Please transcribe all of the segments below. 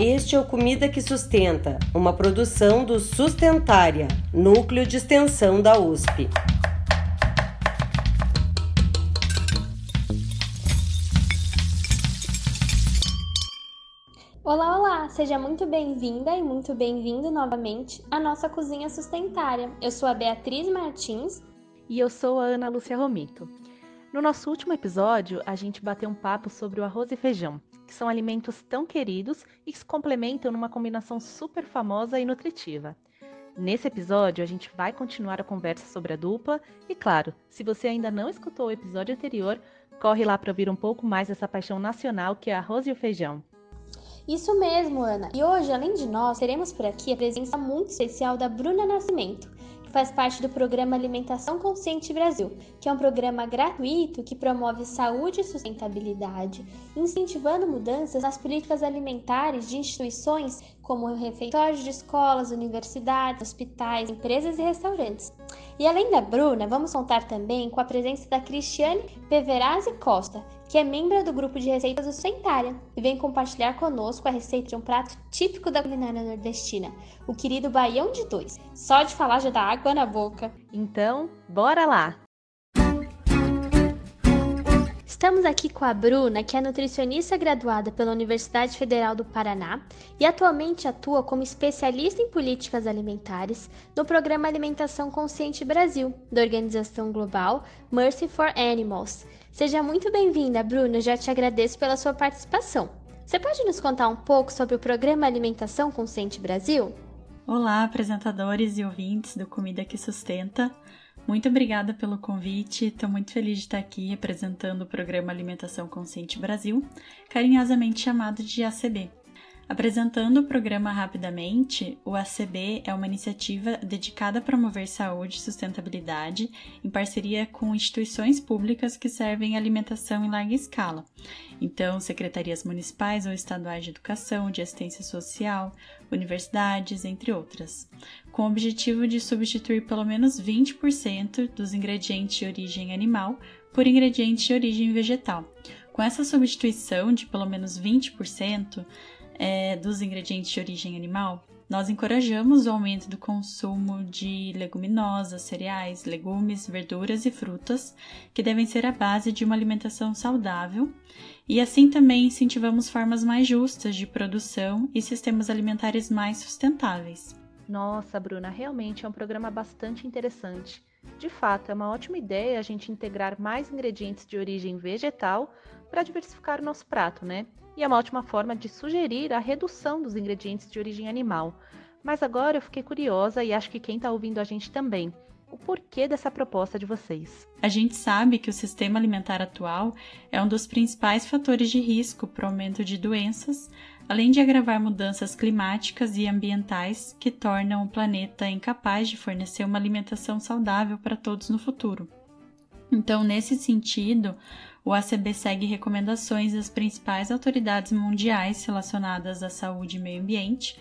Este é o Comida que Sustenta, uma produção do Sustentária, núcleo de extensão da USP. Olá, olá! Seja muito bem-vinda e muito bem-vindo novamente à nossa Cozinha Sustentária. Eu sou a Beatriz Martins. E eu sou a Ana Lúcia Romito. No nosso último episódio, a gente bateu um papo sobre o arroz e feijão, que são alimentos tão queridos e que se complementam numa combinação super famosa e nutritiva. Nesse episódio, a gente vai continuar a conversa sobre a dupla e, claro, se você ainda não escutou o episódio anterior, corre lá para ouvir um pouco mais dessa paixão nacional que é arroz e o feijão. Isso mesmo, Ana. E hoje, além de nós, teremos por aqui a presença muito especial da Bruna Nascimento, faz parte do programa Alimentação Consciente Brasil, que é um programa gratuito que promove saúde e sustentabilidade, incentivando mudanças nas políticas alimentares de instituições como refeitórios de escolas, universidades, hospitais, empresas e restaurantes. E além da Bruna, vamos contar também com a presença da Cristiane Peverazzi Costa, que é membro do grupo de receitas do Sustentária e vem compartilhar conosco a receita de um prato típico da culinária nordestina, o querido baião de dois. Só de falar já dá água na boca. Então, bora lá! Estamos aqui com a Bruna, que é nutricionista graduada pela Universidade Federal do Paraná e atualmente atua como especialista em políticas alimentares no programa Alimentação Consciente Brasil, da organização global Mercy for Animals. Seja muito bem-vinda, Bruna. Já te agradeço pela sua participação. Você pode nos contar um pouco sobre o programa Alimentação Consciente Brasil? Olá, apresentadores e ouvintes do Comida que Sustenta. Muito obrigada pelo convite. Estou muito feliz de estar aqui apresentando o programa Alimentação Consciente Brasil, carinhosamente chamado de ACB. Apresentando o programa rapidamente, o ACB é uma iniciativa dedicada a promover saúde e sustentabilidade em parceria com instituições públicas que servem alimentação em larga escala. Então, secretarias municipais ou estaduais de educação, de assistência social, universidades, entre outras, com o objetivo de substituir pelo menos 20% dos ingredientes de origem animal por ingredientes de origem vegetal. Com essa substituição de pelo menos 20%, é, dos ingredientes de origem animal, nós encorajamos o aumento do consumo de leguminosas, cereais, legumes, verduras e frutas, que devem ser a base de uma alimentação saudável, e assim também incentivamos formas mais justas de produção e sistemas alimentares mais sustentáveis. Nossa, Bruna, realmente é um programa bastante interessante. De fato, é uma ótima ideia a gente integrar mais ingredientes de origem vegetal para diversificar o nosso prato, né? E é uma ótima forma de sugerir a redução dos ingredientes de origem animal. Mas agora eu fiquei curiosa e acho que quem está ouvindo a gente também. O porquê dessa proposta de vocês? A gente sabe que o sistema alimentar atual é um dos principais fatores de risco para o aumento de doenças, além de agravar mudanças climáticas e ambientais que tornam o planeta incapaz de fornecer uma alimentação saudável para todos no futuro. Então, nesse sentido, o ACB segue recomendações das principais autoridades mundiais relacionadas à saúde e meio ambiente,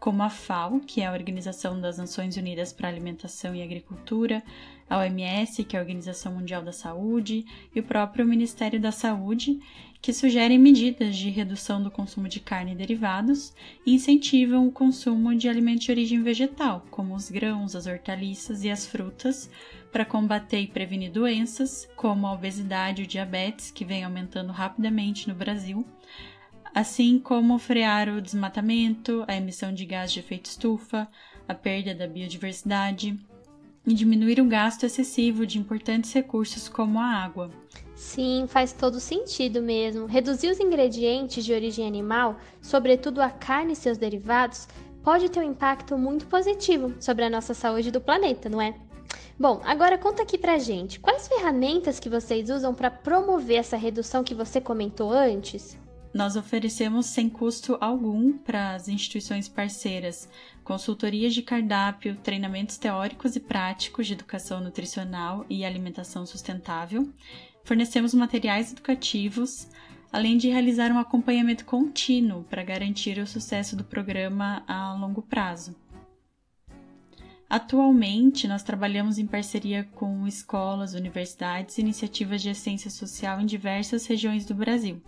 como a FAO, que é a Organização das Nações Unidas para Alimentação e Agricultura, a OMS, que é a Organização Mundial da Saúde, e o próprio Ministério da Saúde, que sugerem medidas de redução do consumo de carne e derivados e incentivam o consumo de alimentos de origem vegetal, como os grãos, as hortaliças e as frutas, para combater e prevenir doenças como a obesidade e o diabetes, que vem aumentando rapidamente no Brasil, assim como frear o desmatamento, a emissão de gás de efeito estufa, a perda da biodiversidade e diminuir o gasto excessivo de importantes recursos como a água. Sim, faz todo sentido mesmo. Reduzir os ingredientes de origem animal, sobretudo a carne e seus derivados, pode ter um impacto muito positivo sobre a nossa saúde do planeta, não é? Bom, agora conta aqui pra gente, quais ferramentas que vocês usam para promover essa redução que você comentou antes? Nós oferecemos sem custo algum para as instituições parceiras consultorias de cardápio, treinamentos teóricos e práticos de educação nutricional e alimentação sustentável. Fornecemos materiais educativos, além de realizar um acompanhamento contínuo para garantir o sucesso do programa a longo prazo. Atualmente, nós trabalhamos em parceria com escolas, universidades e iniciativas de assistência social em diversas regiões do Brasil,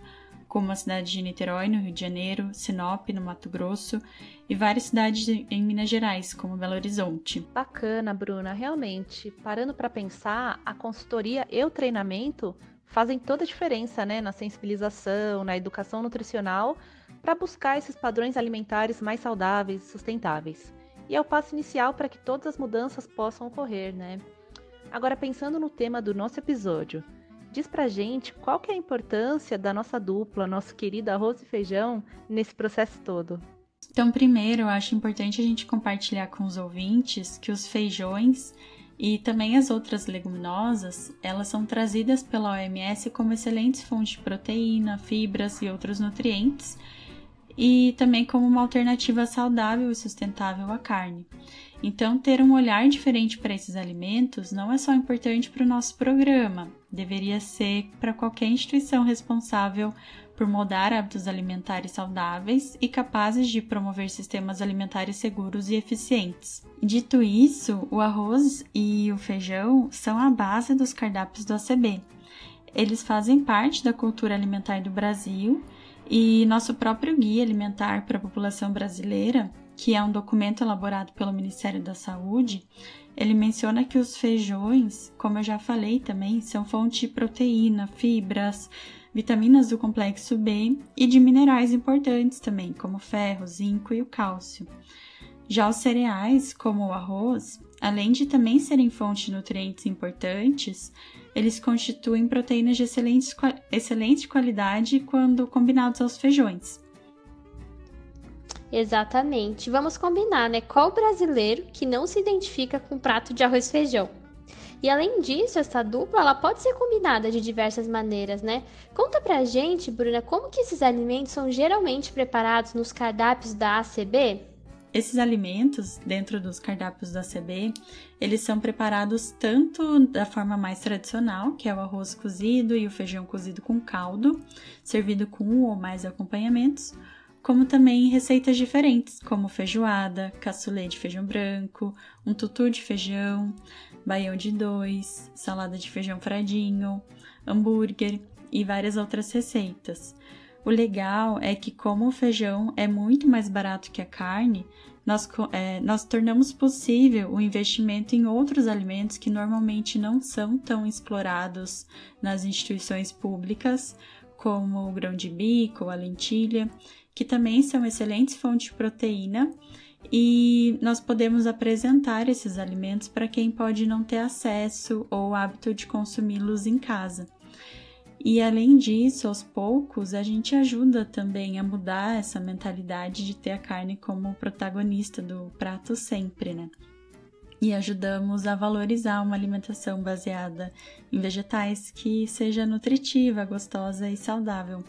como a cidade de Niterói, no Rio de Janeiro, Sinop, no Mato Grosso, e várias cidades em Minas Gerais, como Belo Horizonte. Bacana, Bruna, realmente. Parando para pensar, a consultoria e o treinamento fazem toda a diferença, né, na sensibilização, na educação nutricional, para buscar esses padrões alimentares mais saudáveis e sustentáveis. E é o passo inicial para que todas as mudanças possam ocorrer, né? Agora pensando no tema do nosso episódio, diz pra gente qual que é a importância da nossa dupla, nosso querido arroz e feijão, nesse processo todo. Então, primeiro, eu acho importante a gente compartilhar com os ouvintes que os feijões e também as outras leguminosas, elas são trazidas pela OMS como excelentes fontes de proteína, fibras e outros nutrientes, e também como uma alternativa saudável e sustentável à carne. Então, ter um olhar diferente para esses alimentos não é só importante para o nosso programa, deveria ser para qualquer instituição responsável por mudar hábitos alimentares saudáveis e capazes de promover sistemas alimentares seguros e eficientes. Dito isso, o arroz e o feijão são a base dos cardápios do ACB. Eles fazem parte da cultura alimentar do Brasil e nosso próprio guia alimentar para a população brasileira que é um documento elaborado pelo Ministério da Saúde, ele menciona que os feijões, como eu já falei também, são fonte de proteína, fibras, vitaminas do complexo B e de minerais importantes também, como ferro, zinco e o cálcio. Já os cereais, como o arroz, além de também serem fonte de nutrientes importantes, eles constituem proteínas de excelente, excelente qualidade quando combinados aos feijões. Exatamente. Vamos combinar, né? Qual brasileiro que não se identifica com um prato de arroz e feijão? E além disso, essa dupla ela pode ser combinada de diversas maneiras, né? Conta pra gente, Bruna, como que esses alimentos são geralmente preparados nos cardápios da ACB? Esses alimentos, dentro dos cardápios da ACB, eles são preparados tanto da forma mais tradicional, que é o arroz cozido e o feijão cozido com caldo, servido com um ou mais acompanhamentos, como também receitas diferentes, como feijoada, cassoulet de feijão branco, um tutu de feijão, baião de dois, salada de feijão fradinho, hambúrguer e várias outras receitas. O legal é que, como o feijão é muito mais barato que a carne, nós, é, nós tornamos possível o investimento em outros alimentos que normalmente não são tão explorados nas instituições públicas, como o grão de bico, a lentilha, que também são excelentes fontes de proteína e nós podemos apresentar esses alimentos para quem pode não ter acesso ou hábito de consumi-los em casa. E além disso, aos poucos, a gente ajuda também a mudar essa mentalidade de ter a carne como protagonista do prato sempre, né? E ajudamos a valorizar uma alimentação baseada em vegetais que seja nutritiva, gostosa e saudável.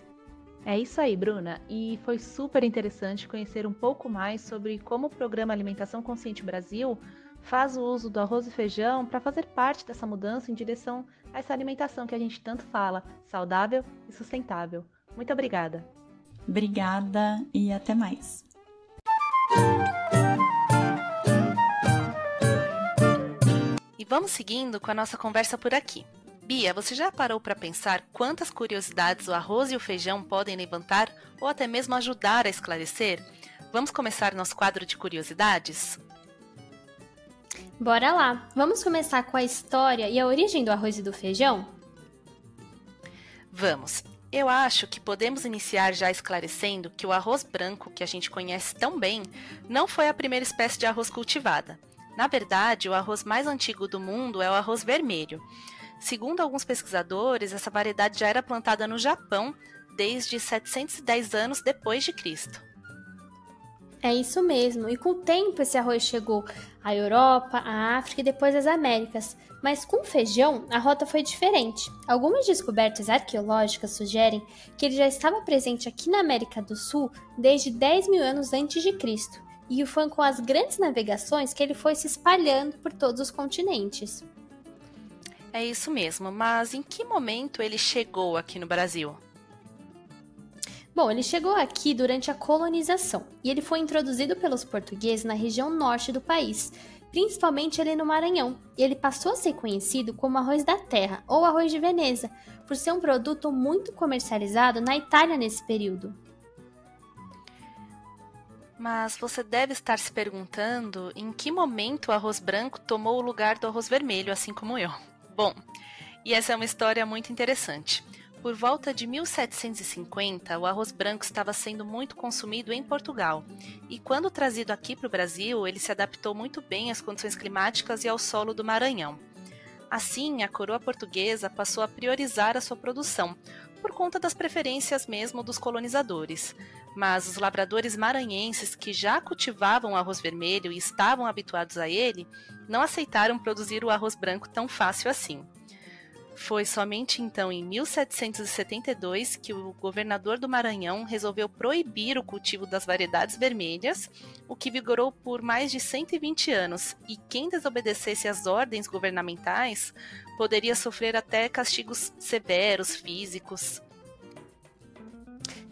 É isso aí, Bruna. E foi super interessante conhecer um pouco mais sobre como o programa Alimentação Consciente Brasil faz o uso do arroz e feijão para fazer parte dessa mudança em direção a essa alimentação que a gente tanto fala, saudável e sustentável. Muito obrigada. Obrigada e até mais. E vamos seguindo com a nossa conversa por aqui. Bia, você já parou para pensar quantas curiosidades o arroz e o feijão podem levantar ou até mesmo ajudar a esclarecer? Vamos começar nosso quadro de curiosidades? Bora lá! Vamos começar com a história e a origem do arroz e do feijão? Vamos! Eu acho que podemos iniciar já esclarecendo que o arroz branco, que a gente conhece tão bem, não foi a primeira espécie de arroz cultivada. Na verdade, o arroz mais antigo do mundo é o arroz vermelho. Segundo alguns pesquisadores, essa variedade já era plantada no Japão desde 710 anos depois de Cristo. É isso mesmo, e com o tempo esse arroz chegou à Europa, à África e depois às Américas. Mas com o feijão, a rota foi diferente. Algumas descobertas arqueológicas sugerem que ele já estava presente aqui na América do Sul desde 10 mil anos antes de Cristo, e foi com as grandes navegações que ele foi se espalhando por todos os continentes. É isso mesmo, mas em que momento ele chegou aqui no Brasil? Bom, ele chegou aqui durante a colonização e ele foi introduzido pelos portugueses na região norte do país. principalmente ali no Maranhão, e ele passou a ser conhecido como arroz da terra ou arroz de Veneza, por ser um produto muito comercializado na Itália nesse período. Mas você deve estar se perguntando em que momento o arroz branco tomou o lugar do arroz vermelho, assim como eu. Bom, e essa é uma história muito interessante. Por volta de 1750, o arroz branco estava sendo muito consumido em Portugal, e quando trazido aqui para o Brasil, ele se adaptou muito bem às condições climáticas e ao solo do Maranhão. Assim, a coroa portuguesa passou a priorizar a sua produção, por conta das preferências mesmo dos colonizadores. Mas os lavradores maranhenses que já cultivavam arroz vermelho e estavam habituados a ele, não aceitaram produzir o arroz branco tão fácil assim. Foi somente então em 1772 que o governador do Maranhão resolveu proibir o cultivo das variedades vermelhas, o que vigorou por mais de 120 anos, e quem desobedecesse às ordens governamentais poderia sofrer até castigos severos físicos.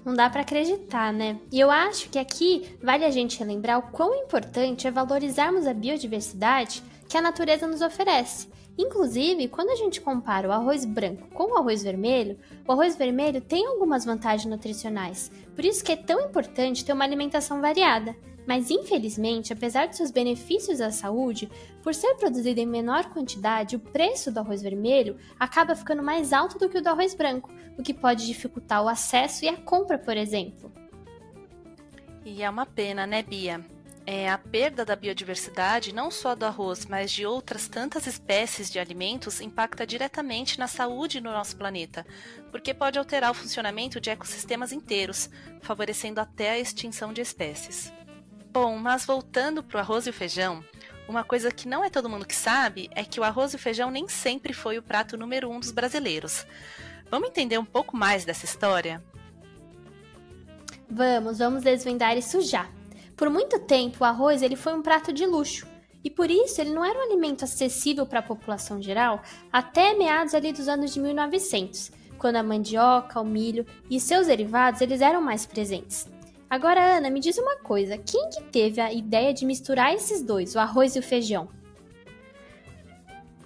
Não dá para acreditar, né? E eu acho que aqui vale a gente relembrar o quão importante é valorizarmos a biodiversidade que a natureza nos oferece Inclusive, quando a gente compara o arroz branco com o arroz vermelho, o arroz vermelho tem algumas vantagens nutricionais, por isso que é tão importante ter uma alimentação variada. Mas infelizmente, apesar de seus benefícios à saúde, por ser produzido em menor quantidade, o preço do arroz vermelho acaba ficando mais alto do que o do arroz branco, o que pode dificultar o acesso e a compra, por exemplo. E é uma pena, né, Bia? É, a perda da biodiversidade, não só do arroz, mas de outras tantas espécies de alimentos, impacta diretamente na saúde no nosso planeta, porque pode alterar o funcionamento de ecossistemas inteiros, favorecendo até a extinção de espécies. Bom, mas voltando para o arroz e o feijão, uma coisa que não é todo mundo que sabe é que o arroz e o feijão nem sempre foi o prato número um dos brasileiros. Vamos entender um pouco mais dessa história? Vamos, vamos desvendar isso já. Por muito tempo, o arroz ele foi um prato de luxo, e por isso ele não era um alimento acessível para a população geral até meados ali dos anos de 1900, quando a mandioca, o milho e seus derivados eles eram mais presentes. Agora, Ana, me diz uma coisa, quem que teve a ideia de misturar esses dois, o arroz e o feijão?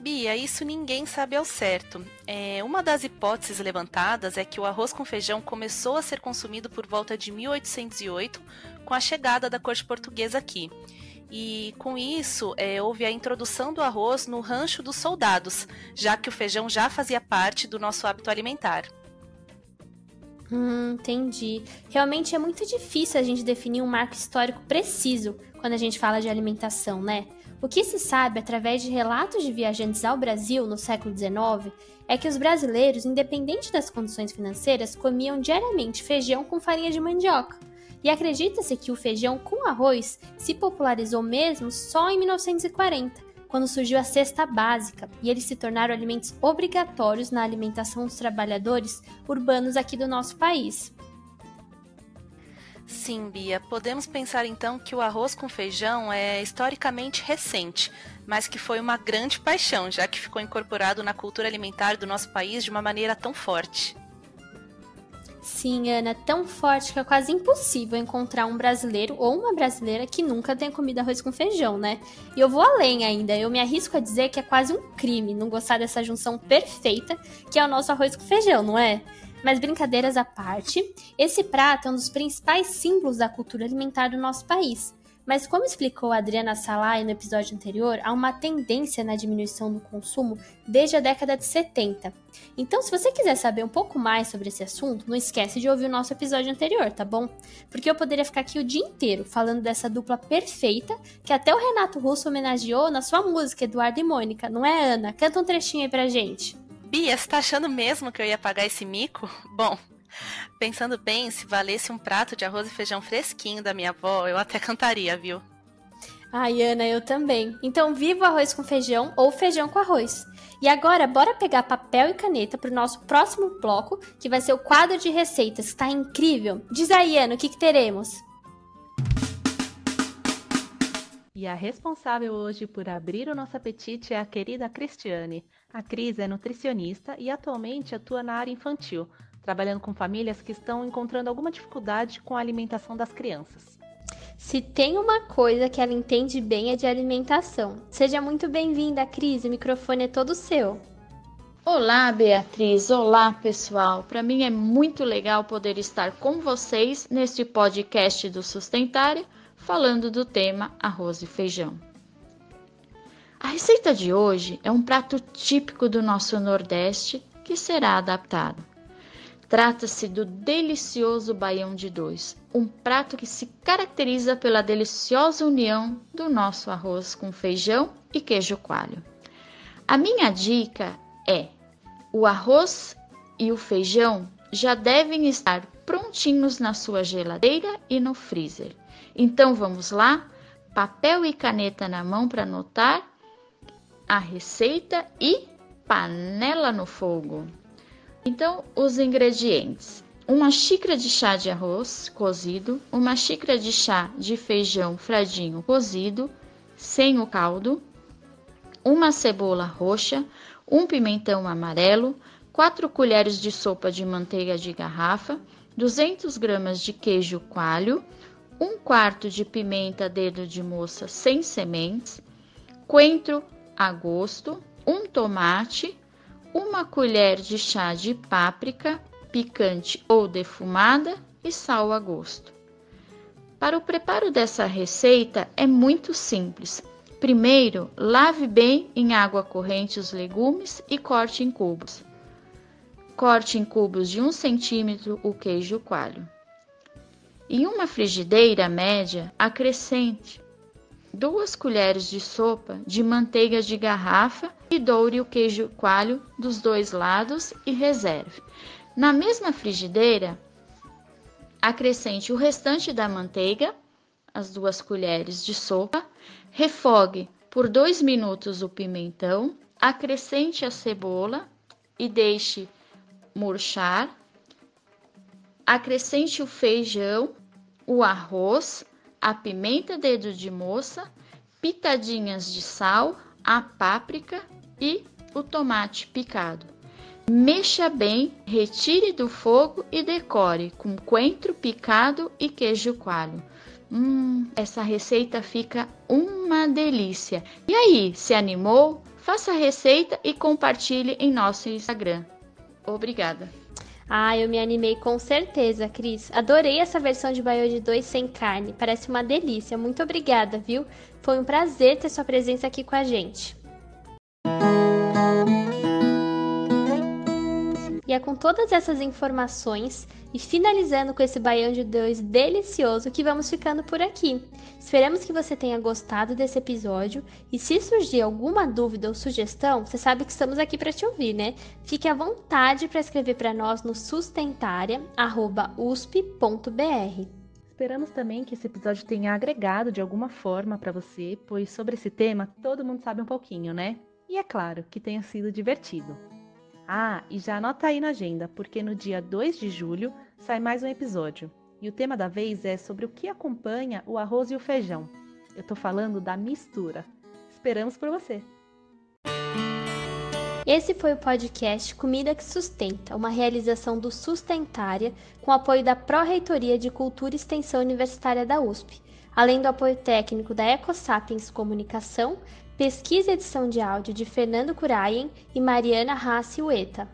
Bia, isso ninguém sabe ao certo. É, uma das hipóteses levantadas é que o arroz com feijão começou a ser consumido por volta de 1808, com a chegada da corte portuguesa aqui. E com isso, é, houve a introdução do arroz no rancho dos soldados, já que o feijão já fazia parte do nosso hábito alimentar. Hum, entendi. Realmente é muito difícil a gente definir um marco histórico preciso quando a gente fala de alimentação, né? O que se sabe através de relatos de viajantes ao Brasil no século XIX é que os brasileiros, independente das condições financeiras, comiam diariamente feijão com farinha de mandioca. E acredita-se que o feijão com arroz se popularizou mesmo só em 1940, quando surgiu a cesta básica, e eles se tornaram alimentos obrigatórios na alimentação dos trabalhadores urbanos aqui do nosso país. Sim, Bia, podemos pensar então que o arroz com feijão é historicamente recente, mas que foi uma grande paixão, já que ficou incorporado na cultura alimentar do nosso país de uma maneira tão forte. Sim, Ana, tão forte que é quase impossível encontrar um brasileiro ou uma brasileira que nunca tenha comido arroz com feijão, né? E eu vou além ainda, eu me arrisco a dizer que é quase um crime não gostar dessa junção perfeita que é o nosso arroz com feijão, não é? Mas brincadeiras à parte, esse prato é um dos principais símbolos da cultura alimentar do nosso país. Mas como explicou Adriana Salai no episódio anterior, há uma tendência na diminuição do consumo desde a década de 70. Então, se você quiser saber um pouco mais sobre esse assunto, não esquece de ouvir o nosso episódio anterior, tá bom? Porque eu poderia ficar aqui o dia inteiro falando dessa dupla perfeita que até o Renato Russo homenageou na sua música Eduardo e Mônica, não é, Ana? Canta um trechinho aí pra gente. Bia, você tá achando mesmo que eu ia pagar esse mico? Bom, pensando bem, se valesse um prato de arroz e feijão fresquinho da minha avó, eu até cantaria, viu? Ai, Ana, eu também. Então, viva o arroz com feijão ou feijão com arroz. E agora, bora pegar papel e caneta para o nosso próximo bloco, que vai ser o quadro de receitas, que está incrível. Diz aí, Ana, o que, que teremos? E a responsável hoje por abrir o nosso apetite é a querida Cristiane. A Cris é nutricionista e atualmente atua na área infantil, trabalhando com famílias que estão encontrando alguma dificuldade com a alimentação das crianças. Se tem uma coisa que ela entende bem é de alimentação. Seja muito bem-vinda, Cris. O microfone é todo seu. Olá, Beatriz. Olá, pessoal. Para mim é muito legal poder estar com vocês neste podcast do Sustentária, falando do tema arroz e feijão. A receita de hoje é um prato típico do nosso Nordeste que será adaptado. Trata-se do delicioso baião de dois, um prato que se caracteriza pela deliciosa união do nosso arroz com feijão e queijo coalho. A minha dica é o arroz e o feijão já devem estar prontinhos na sua geladeira e no freezer. Então vamos lá? Papel e caneta na mão para anotar a receita e panela no fogo. Então, os ingredientes: uma xícara de chá de arroz cozido, uma xícara de chá de feijão fradinho cozido, sem o caldo, uma cebola roxa, um pimentão amarelo, 4 colheres de sopa de manteiga de garrafa, 200 gramas de queijo coalho, 1 quarto de pimenta dedo de moça sem sementes, coentro a gosto, um tomate, uma colher de chá de páprica, picante ou defumada e sal a gosto. Para o preparo dessa receita é muito simples. Primeiro, lave bem em água corrente os legumes e corte em cubos. Corte em cubos de 1 centímetro o queijo coalho. Em uma frigideira média, acrescente 2 colheres de sopa de manteiga de garrafa e doure o queijo coalho dos dois lados e reserve. Na mesma frigideira, acrescente o restante da manteiga, as duas colheres de sopa, Refogue por dois minutos o pimentão, acrescente a cebola e deixe murchar. Acrescente o feijão, o arroz, a pimenta dedo de moça, pitadinhas de sal, a páprica e o tomate picado. Mexa bem, retire do fogo e decore com coentro picado e queijo coalho. Hum, essa receita fica uma delícia. E aí, se animou? Faça a receita e compartilhe em nosso Instagram. Obrigada. Ah, eu me animei com certeza, Cris. Adorei essa versão de de dois sem carne. Parece uma delícia. Muito obrigada, viu? Foi um prazer ter sua presença aqui com a gente. Com todas essas informações e finalizando com esse baião de dois delicioso que vamos ficando por aqui. Esperamos que você tenha gostado desse episódio e se surgir alguma dúvida ou sugestão, você sabe que estamos aqui para te ouvir, né? Fique à vontade para escrever para nós no sustentaria@usp.br. Esperamos também que esse episódio tenha agregado de alguma forma para você, pois sobre esse tema todo mundo sabe um pouquinho, né? E é claro que tenha sido divertido. Ah, e já anota aí na agenda, porque no dia 2 de julho sai mais um episódio. E o tema da vez é sobre o que acompanha o arroz e o feijão. Eu tô falando da mistura. Esperamos por você! Esse foi o podcast Comida que Sustenta, uma realização do Sustentária, com apoio da Pró-Reitoria de Cultura e Extensão Universitária da USP, além do apoio técnico da EcoSapiens Comunicação Pesquisa e edição de áudio de Fernando Curaien e Mariana Rassi Ueta.